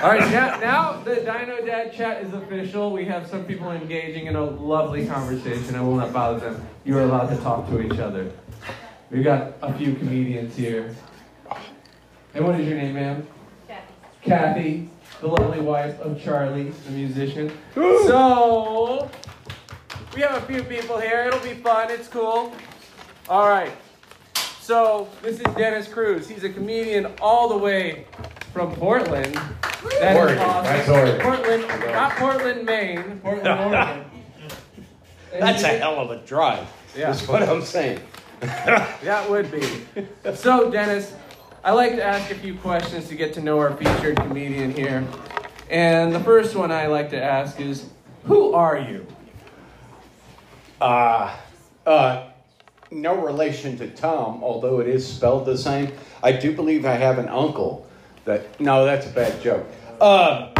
All right, now, now the Dino Dad chat is official. We have some people engaging in a lovely conversation. I will not bother them. You are allowed to talk to each other. We've got a few comedians here. And what is your name, ma'am? Kathy. Kathy, the lovely wife of Charlie, the musician. So, we have a few people here. It'll be fun. It's cool. All right. So, this is Dennis Cruise. He's a comedian all the way from Portland. That is Oregon. awesome. That's Oregon. Portland, not Portland, Maine. Portland, Oregon. And That's a he- hell of a drive. Yeah. That's what I'm saying. That would be. So, Dennis, I like to ask a few questions to get to know our featured comedian here. And the first one I like to ask is, who are you? Uh, uh, no relation to Tom, although it is spelled the same. I do believe I have an uncle that. No, that's a bad joke. Uh,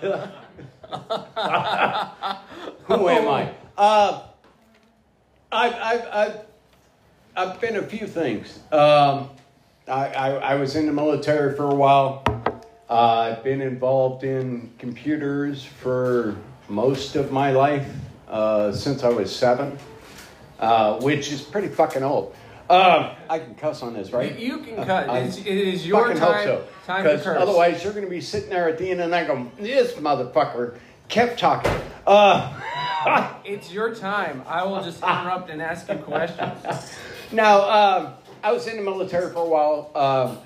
who am I? Uh, I've, I've, I've, I've been a few things. Um, I, I, I was in the military for a while. Uh, I've been involved in computers for most of my life, uh, since I was seven, uh, which is pretty fucking old. Um, I can cuss on this, right? You, you can cut. I It's, it is your fucking time, hope so. time to curse. Otherwise, you're going to be sitting there at the end and I go, this motherfucker kept talking. Uh, it's your time. I will just interrupt and ask you questions. Now, um, I was in the military for a while, um,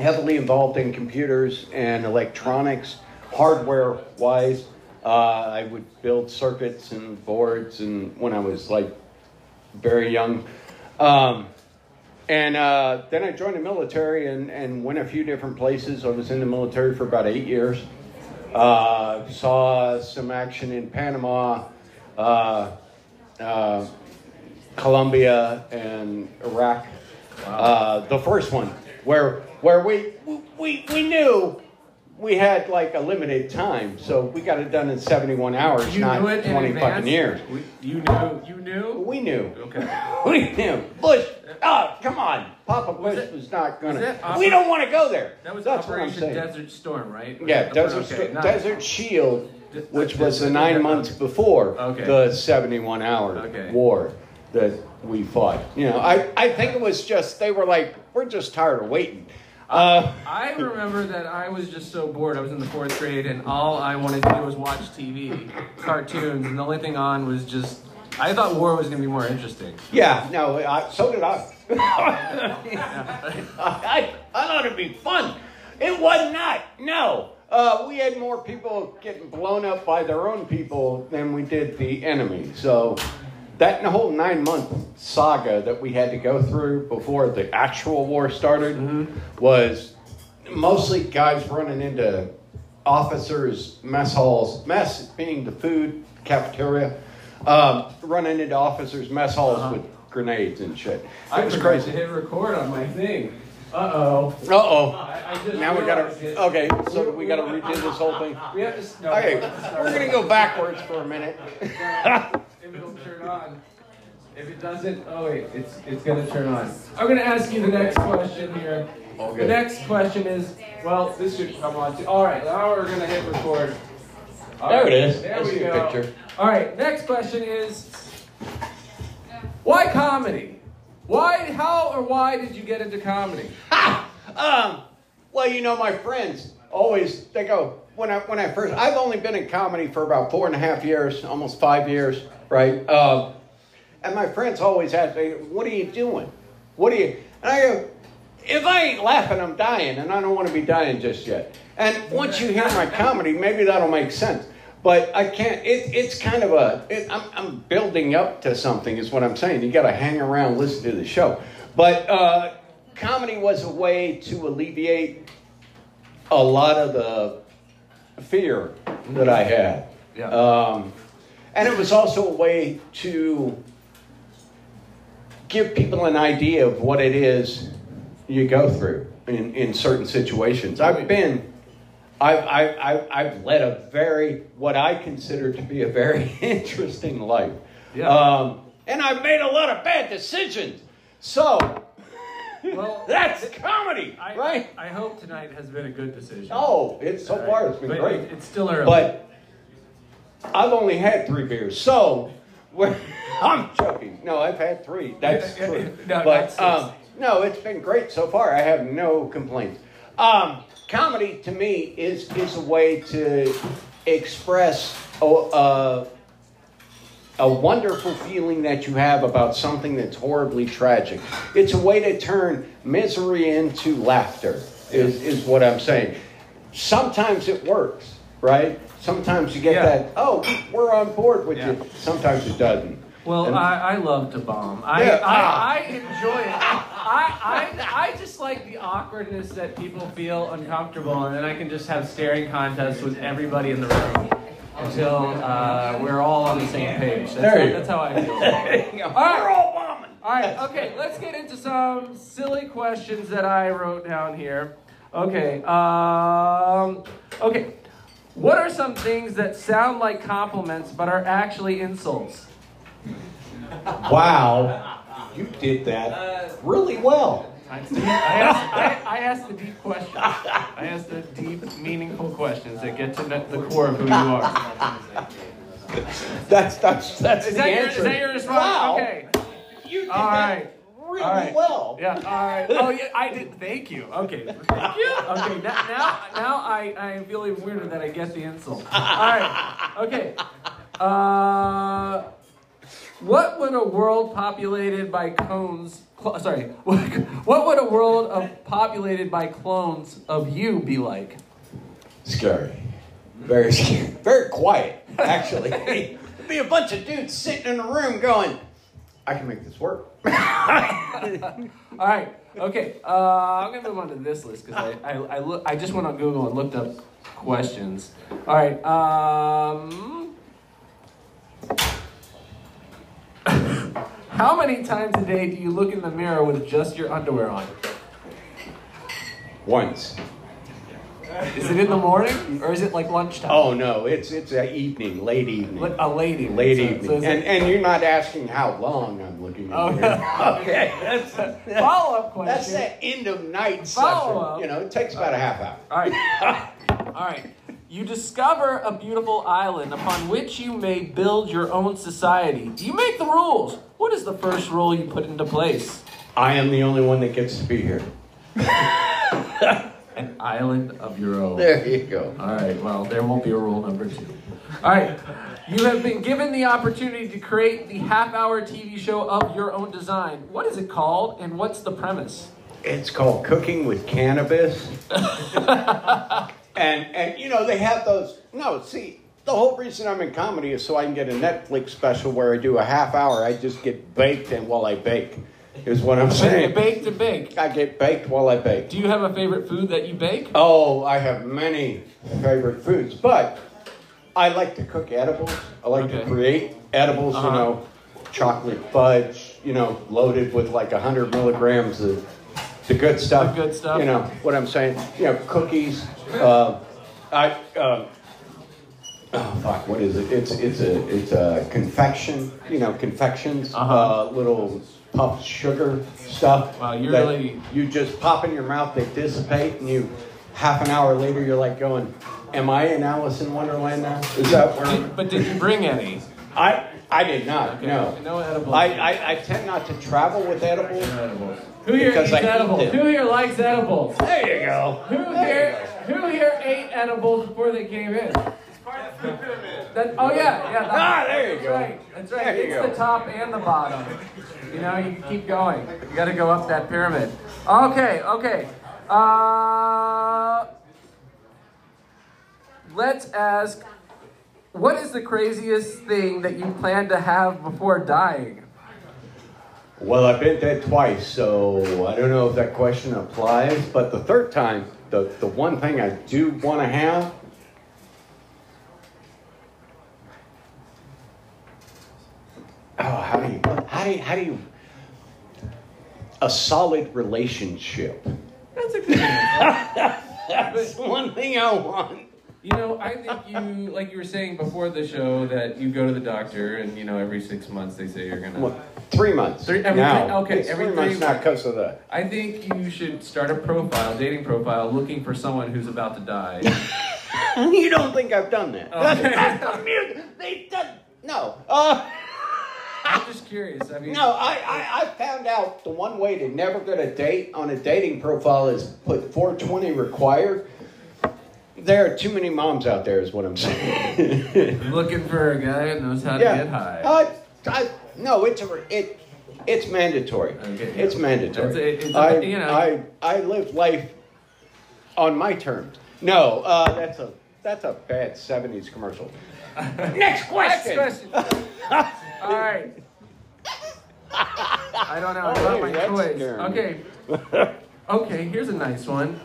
heavily involved in computers and electronics, hardware wise. Uh, I would build circuits and boards, and when I was like very young. Um, and uh, then I joined the military and, and went a few different places. I was in the military for about eight years. Uh, saw some action in Panama, uh, uh, Colombia, and Iraq. Uh, the first one, where where we we we knew we had like a limited time, so we got it done in seventy one hours, You not knew it in twenty advance? fucking years. We- You knew. You knew. We knew. Okay. We knew. Bush. Oh, come on. Papa Bush it- was not was gonna. Oper- we don't want to go there. That was That's what I'm Operation saying. Desert Storm, right? Yeah, Desert, Okay, not- Desert Shield, which was the nine months before Okay. the 71 hour Okay. war that we fought. You know, I, I think it was just, they were like, we're just tired of waiting. Uh, I remember that I was just so bored. I was in the fourth grade, and all I wanted to do was watch TV, cartoons, and the only thing on was just. I thought war was going to be more interesting. yeah, no, I, so did I. I. I thought it'd be fun. It was not. No. Uh, we had more people getting blown up by their own people than we did the enemy. So that whole nine month saga that we had to go through before the actual war started was mostly guys running into officers' mess halls, mess being the food cafeteria, um, running into officers' mess halls Uh-huh. with grenades and shit. It I was crazy. to hit record on my thing. Uh oh. Uh oh. I, I just Now we gotta. it. Okay, so we gotta redo this whole thing. We have to. No, Okay, we have to start we're gonna go backwards for a minute. If it'll turn on. If it doesn't, oh wait, it's it's gonna turn on. I'm gonna ask you the next question here. All The next question is, well, this should come on too. All right, now we're gonna hit record. All There right, it is. There I we see a go. picture. All right, next question is, why comedy? Why, how, or why did you get into comedy? Ha! Um, well, you know, my friends always they go when I when I first. I've only been in comedy for about four and a half years, almost five years, right? Um, and my friends always ask me, "What are you doing? What are you?" And I go, "If I ain't laughing, I'm dying, and I don't want to be dying just yet." And once you hear my comedy, maybe that'll make sense. But I can't. It, it's kind of a. It, I'm, I'm building up to something. Is what I'm saying. You got to hang around, listen to the show. But uh, comedy was a way to alleviate a lot of the fear that I had. Yeah. Um, and it was also a way to give people an idea of what it is you go through in, in certain situations. I've been, I've, I've, I've, I've led a very, what I consider to be a very interesting life. Yeah. Um, and I've made a lot of bad decisions. So, Well, That's comedy, I, right? I hope tonight has been a good decision. Oh, it's so All far right. it's been But great. it- it's still early. But I've only had three beers, so we're- I'm joking. No, I've had three. That's Yeah, yeah, true. no, but six. um, no, it's been great so far. I have no complaints. Um, comedy to me is is a way to express a, a, a wonderful feeling that you have about something that's horribly tragic. It's a way to turn misery into laughter. Is is what I'm saying. Sometimes it works, right? Sometimes you get Yeah. that. Oh, we're on board with Yeah. you. Sometimes it doesn't. Well, And- I, I love to bomb. I, Yeah, I, ah. I enjoy it. I, I, I just like the awkwardness that people feel uncomfortable, and then I can just have staring contests with everybody in the room until uh, we're all on the same page. That's, There how, you that's go. how I feel. We're All right. all bombing. All right, okay, let's get into some silly questions that I wrote down here. Okay, um, okay. What are some things that sound like compliments but are actually insults? Wow, you did that really well. I asked, I, I asked the deep questions. I ask the deep, meaningful questions that get to the the core of who you are. That's that's that's Is the that, your, answer. is that your response? Wow, Okay. you did All that really All right. well. Yeah. All right. Oh yeah, I did. Thank you. Okay. Thank you. Okay. Now, now, now I, I feel even weirder that I get the insult. All right. Okay. Uh, what would a world populated by clones? Sorry. What would a world of populated by clones of you be like? Scary. Very scary. Very quiet, actually. Be a bunch of dudes sitting in a room going, I can make this work. All right. Okay. Uh, I'm gonna move on to this list because I I, I, look, I just went on Google and looked up questions. All right. Um, how many times a day do you look in the mirror with just your underwear on? Once. Is it in the morning or is it like lunchtime? Oh no, it's it's a evening, late evening. A lady. Late So- evening. so and, it- and you're not asking how long I'm looking at you. no. Okay. That's, Follow up question. that's that end of night Follow session. up. You know, it takes about a half hour. All right. All right. You discover a beautiful island upon which you may build your own society. Do you make the rules. What is the first rule you put into place? I am the only one that gets to be here. An island of your own. There you go. All right. Well, there won't be a rule number two. All right. You have been given the opportunity to create the half-hour TV show of your own design. What is it called, and what's the premise? It's called Cooking with Cannabis. and and you know they have those. No, see, the whole reason I'm in comedy is so I can get a Netflix special where I do a half hour. I just get baked and while I bake, is what I'm saying. Baked and bake. I get baked while I bake. Do you have a favorite food that you bake? Oh, I have many favorite foods, but I like to cook edibles. I like Okay. to create edibles. Uh-huh. You know, chocolate fudge. You know, loaded with like hundred milligrams of the good stuff. The good stuff. You know what I'm saying? You know, cookies. Uh, I. Um, Oh fuck! What is it? It's it's a it's a confection. You know, confections. Uh-huh. Uh, little puffed sugar stuff. Wow, you're really- You just pop in your mouth. They dissipate, and you half an hour later you're like going, "Am I in Alice in Wonderland now?" Is that where? Did, but did you bring any? I I did not. Okay, No. No edibles. I, I I tend not to travel with edibles. No edibles. Who here eats I edibles? Who here likes edibles? There you go. Who There here? Who here ate edibles before they came in? That, oh yeah, yeah. that- Ah, there you that's go. Right, that's right. There you it's go. the top and the bottom. You know, you keep going. You got to go up that pyramid. Okay, okay. Uh, let's ask. What is the craziest thing that you plan to have before dying? Well, I've been dead twice, so I don't know if that question applies. But the third time, the, the one thing I do want to have. Oh, how do you, how do you, how do you, a solid relationship. That's a good answer. That's the one thing I want. You know, I think you, like you were saying before the show, that you go to the doctor, and you know, every six months they say you're gonna. What, three months. Three- every now, okay, it's every three three months, not because of that. I think you should start a profile, dating profile, looking for someone who's about to die. you don't think I've done that? Okay. they done, no. Uh, I'm just curious. I mean, no, I, I, I found out the one way to never get a date on a dating profile is put 420 required. There are too many moms out there, is what I'm saying. looking for a guy that knows how to get high. Uh, I, no, it's a, it, it's mandatory. Okay. It's mandatory. It's it's I, you know. I, I live life on my terms. No, uh, that's a that's a bad '70s commercial. Next Next question. question. All right. I don't know. I Oh, hey, my that's toys. Okay. Okay. Here's a nice one.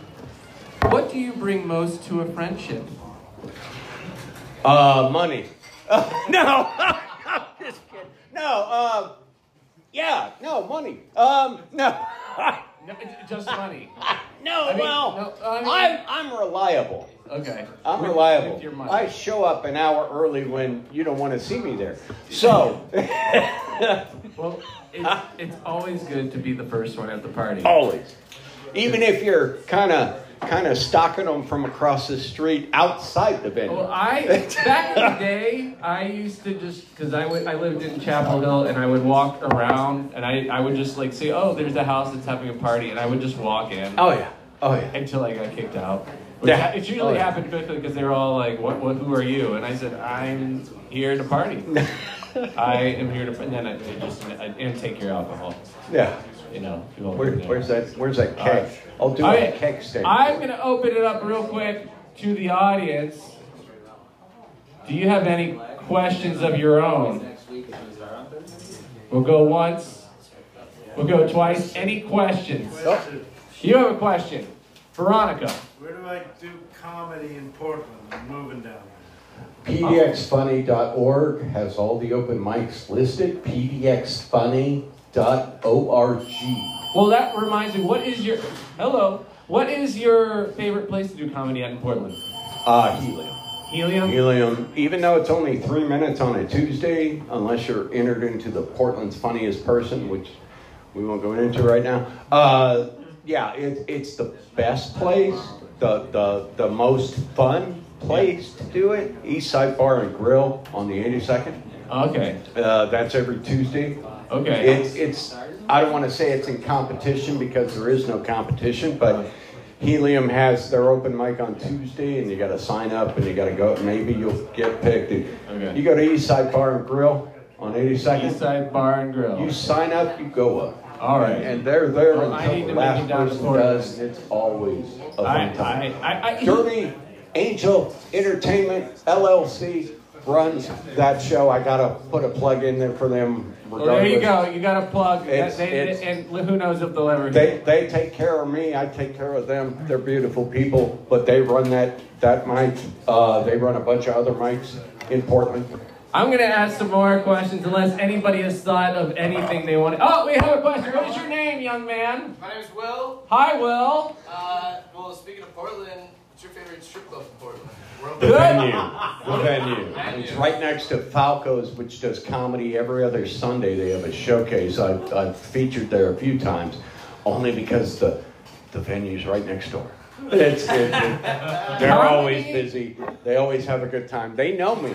What do you bring most to a friendship? Uh, money. no, just kidding. No, um, yeah, no money. Um, no, No, just money. No. I mean, well, no, I mean- I'm I'm reliable. Okay. I'm reliable. With your money. I show up an hour early when you don't want to see me there. So, Well, it's, it's always good to be the first one at the party. always, even if you're kind of kind of stalking them from across the street outside the venue. Well, I back in the day, I used to just because I would I lived in Chapel Hill and I would walk around and I, I would just like say, oh, there's a house that's having a party, and I would just walk in oh yeah, oh yeah. until I got kicked out. Which Yeah. it usually Oh, yeah. happened quickly because they were all like, what, what, who are you? And I said, I'm here to party. I am here to, and then I, I just I, and take your alcohol. Yeah. You know, you won't Where, do where's that? Where's that keg? right. I'll do All a right. keg stand. I'm going to open it up real quick to the audience. Do you have any questions of your own? We'll go once. We'll go twice. Any questions? Oh, You have a question. Veronica. Where do I do comedy in Portland? I'm moving down there. PDXfunny.org has all the open mics listed. PDXfunny.org. Well, that reminds me. What is your hello? What is your favorite place to do comedy at in Portland? Uh, Helium. Helium. Helium, even though it's only three minutes on a Tuesday, unless you're entered into the Portland's funniest person, which we won't go into right now. Uh, yeah, it, it's the best place, the, the, the most fun place to do it. East Side Bar and Grill on the 82nd. Okay. Uh, that's every Tuesday. Okay. It's, it's, I don't want to say it's in competition because there is no competition, but Helium has their open mic on Tuesday and you got to sign up and you got to go. Maybe you'll get picked. Okay. You go to East Side Bar and Grill on 82nd. East Side Bar and Grill. You sign up, you go up. All right. And they're there Well, I until need the last down person does. It's always a fun time. I, I, I, Derby Angel Entertainment LLC runs that show. I gotta put a plug in there for them. Well, there you go. You got to plug. It's- They- they- it's- and who knows if they'll ever. They they take care of me. I take care of them. They're beautiful people, but they run that that mic. Uh, they run a bunch of other mics in Portland. I'm going to ask some more questions unless anybody has thought of anything they want. to... Oh, we have a question. What is your name, young man? My name is Will. Hi, Will. Uh, well, speaking of Portland, what's your favorite strip club in Portland? We're The venue, the venue. It's right next to Falco's, which does comedy every other Sunday. They have a showcase. I've, I've featured there a few times, only because the the venue's right next door. It's, it, it- they're always busy. They always have a good time. They know me.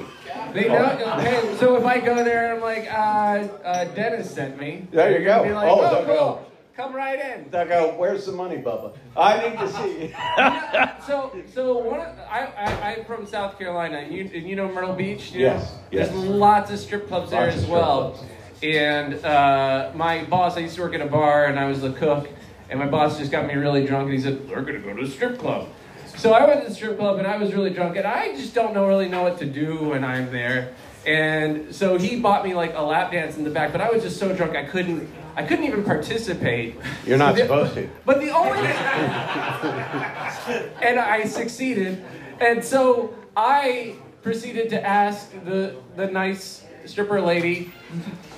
They know. Okay, so if I go there and I'm like, uh, uh, Dennis sent me. There you go. Be like, Oh, oh, cool. go. Come right in. They go, "Where's the money, Bubba? I need to see." So, so one of, I, I, I'm from South Carolina, and you, and you know Myrtle Beach. You know? Yes, yes. There's lots of strip clubs there Lots as well. clubs. And uh, my boss, I used to work at a bar, and I was the cook. And my boss just got me really drunk, and he said, "We're gonna go to a strip club." So I went to the strip club, and I was really drunk, and I just don't know really know what to do when I'm there. And so he bought me like a lap dance in the back, but I was just so drunk I couldn't, I couldn't even participate. You're not The- supposed to. But the only and I succeeded. And so I proceeded to ask the the nice stripper lady.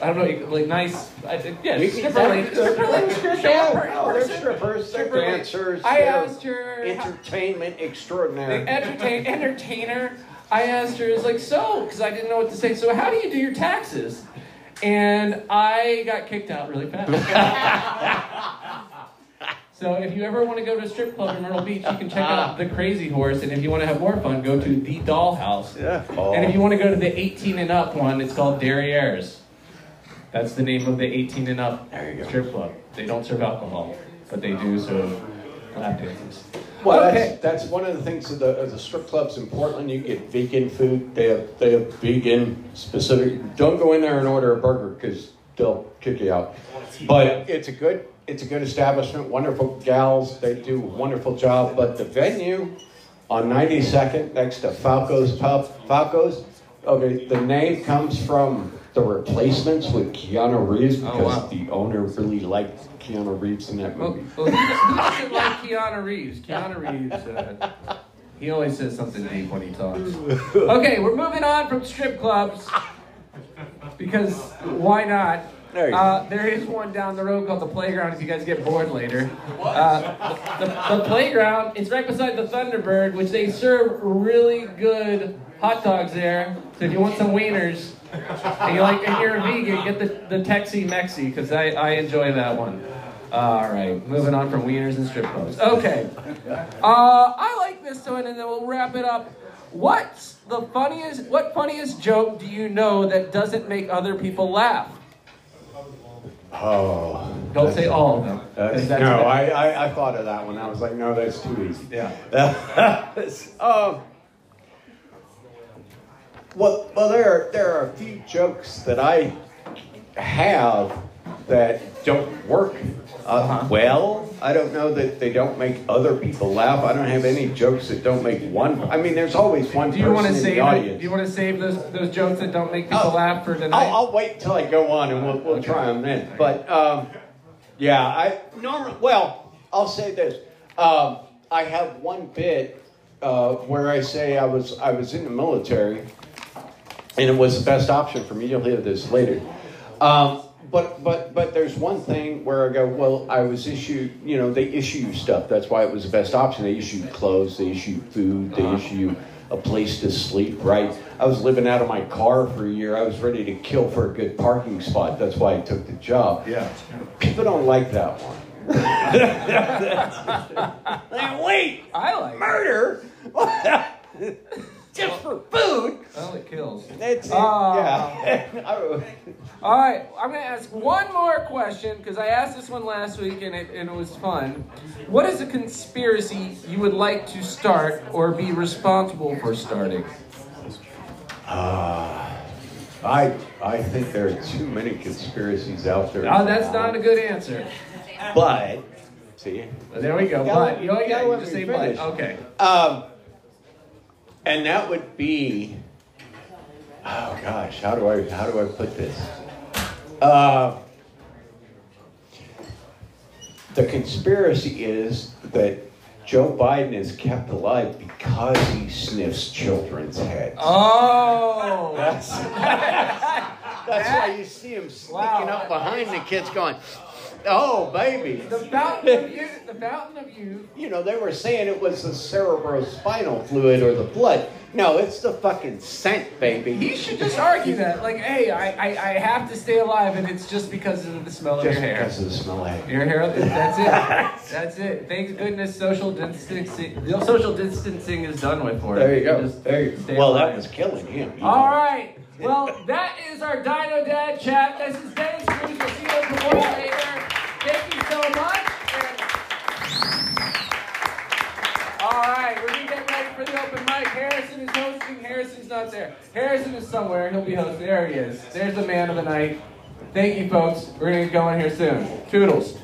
I don't know, like nice. I, think- yeah, You can- stripper lady. Stripper lady. Yeah, oh, oh, stripper oh, they're strippers, they're Stripper dancers, I they're asked her. Entertainment the extraordinary. entertain entertainer. I asked her, it's like, so, because I didn't know what to say. So, how do you do your taxes? And I got kicked out really fast. so, if you ever want to go to a strip club in Myrtle Beach, you can check out ah. the Crazy Horse. And if you want to have more fun, go to the Dollhouse. Yeah. Oh. And if you want to go to the 18 and up one, it's called Derriere's. That's the name of the 18 and up There you go. strip club. They don't serve alcohol, but they do serve lap dances. Well, that's, that's one of the things of the, of the strip clubs in Portland. You get vegan food. They have they have vegan specific. Don't go in there and order a burger because they'll kick you out. But it's a good it's a good establishment. Wonderful gals. They do a wonderful job. But the venue on 92nd next to Falco's Pub. Falco's. Okay, the name comes from the replacements with Keanu Reeves Oh, because wow. the owner really liked Keanu Reeves in that movie. well who, who doesn't like Keanu Reeves? Keanu Reeves, uh, he always says something deep when he talks. Okay, we're moving on from strip clubs because why not? There you go. Uh, there is one down the road called the Playground. If you guys get bored later, uh, the, the, the Playground. It's right beside the Thunderbird, which they serve really good hot dogs there. So if you want some wieners and you like and you're a vegan, get the the Texi Mexi because I I enjoy that one. All right, moving on from wieners and strip clubs. Okay, uh, I like this one, and then we'll wrap it up. What's the funniest? What funniest joke do you know that doesn't make other people laugh? Oh. Don't say all of them. That's, that's no. I, I, I thought of that one. I was like, no, that's too easy. Yeah. um, well, well, there are there are a few jokes that I have that don't work uh, Uh-huh. well. I don't know that they don't make other people laugh. I don't have any jokes that don't make one. I mean, there's always one Do you person want to in save? the It? Do you want to save those those jokes that don't make people Oh, laugh for tonight? I'll, I'll wait till I go on and we'll, we'll try them then. But um, yeah, I normally well, I'll say this. Um, I have one bit uh, where I say I was I was in the military, and it was the best option for me. You'll hear this later. Um, but but but there's one thing where I go, well, I was issued, you know, they issue you stuff. That's why it was the best option. They issue you clothes, they issue you food, they Uh-huh. issue you a place to sleep, right? I was living out of my car for a year. I was ready to kill for a good parking spot. That's why I took the job. Yeah. People don't like that one. like, wait, I like. it. murder? Just for food? Well, it kills. That's it. Ah. yeah. All right, I'm going to ask one more question because I asked this one last week and it, and it was fun. What is a conspiracy you would like to start or be responsible for starting? Uh, I I think there are too many conspiracies out there. Oh, that's not a good answer. But see, There we go. You But gotta- you, know, you yeah, gotta you let just me say but. finish. Okay. um, and that would be. Oh gosh, how do I how do I put this? Uh, the conspiracy is that Joe Biden is kept alive because he sniffs children's heads. Oh. That's, that's why you see him sneaking Wow. up behind the kids going, oh, baby. The fountain of youth. The fountain of youth. You know, they were saying it was the cerebrospinal fluid or the blood. No, it's the fucking scent, baby. He should just argue that, like, hey, I, I, I have to stay alive, and it's just because of the smell of your hair. Just because of the smell of hair. Your hair. That's it. That's it. Thank goodness social distancing. Social distancing is done with for it. There you go. Just There you go. Well, alive. that was killing him. All right. Well, that is our Dino Dad chat. This is Dennis Cruise. We'll see you tomorrow later. Thank you so much. All right, we're gonna get ready for the open mic. Harrison is hosting. Harrison's not there. Harrison is somewhere. He'll be hosting. There he is. There's the man of the night. Thank you, folks. We're gonna get going here soon. Toodles.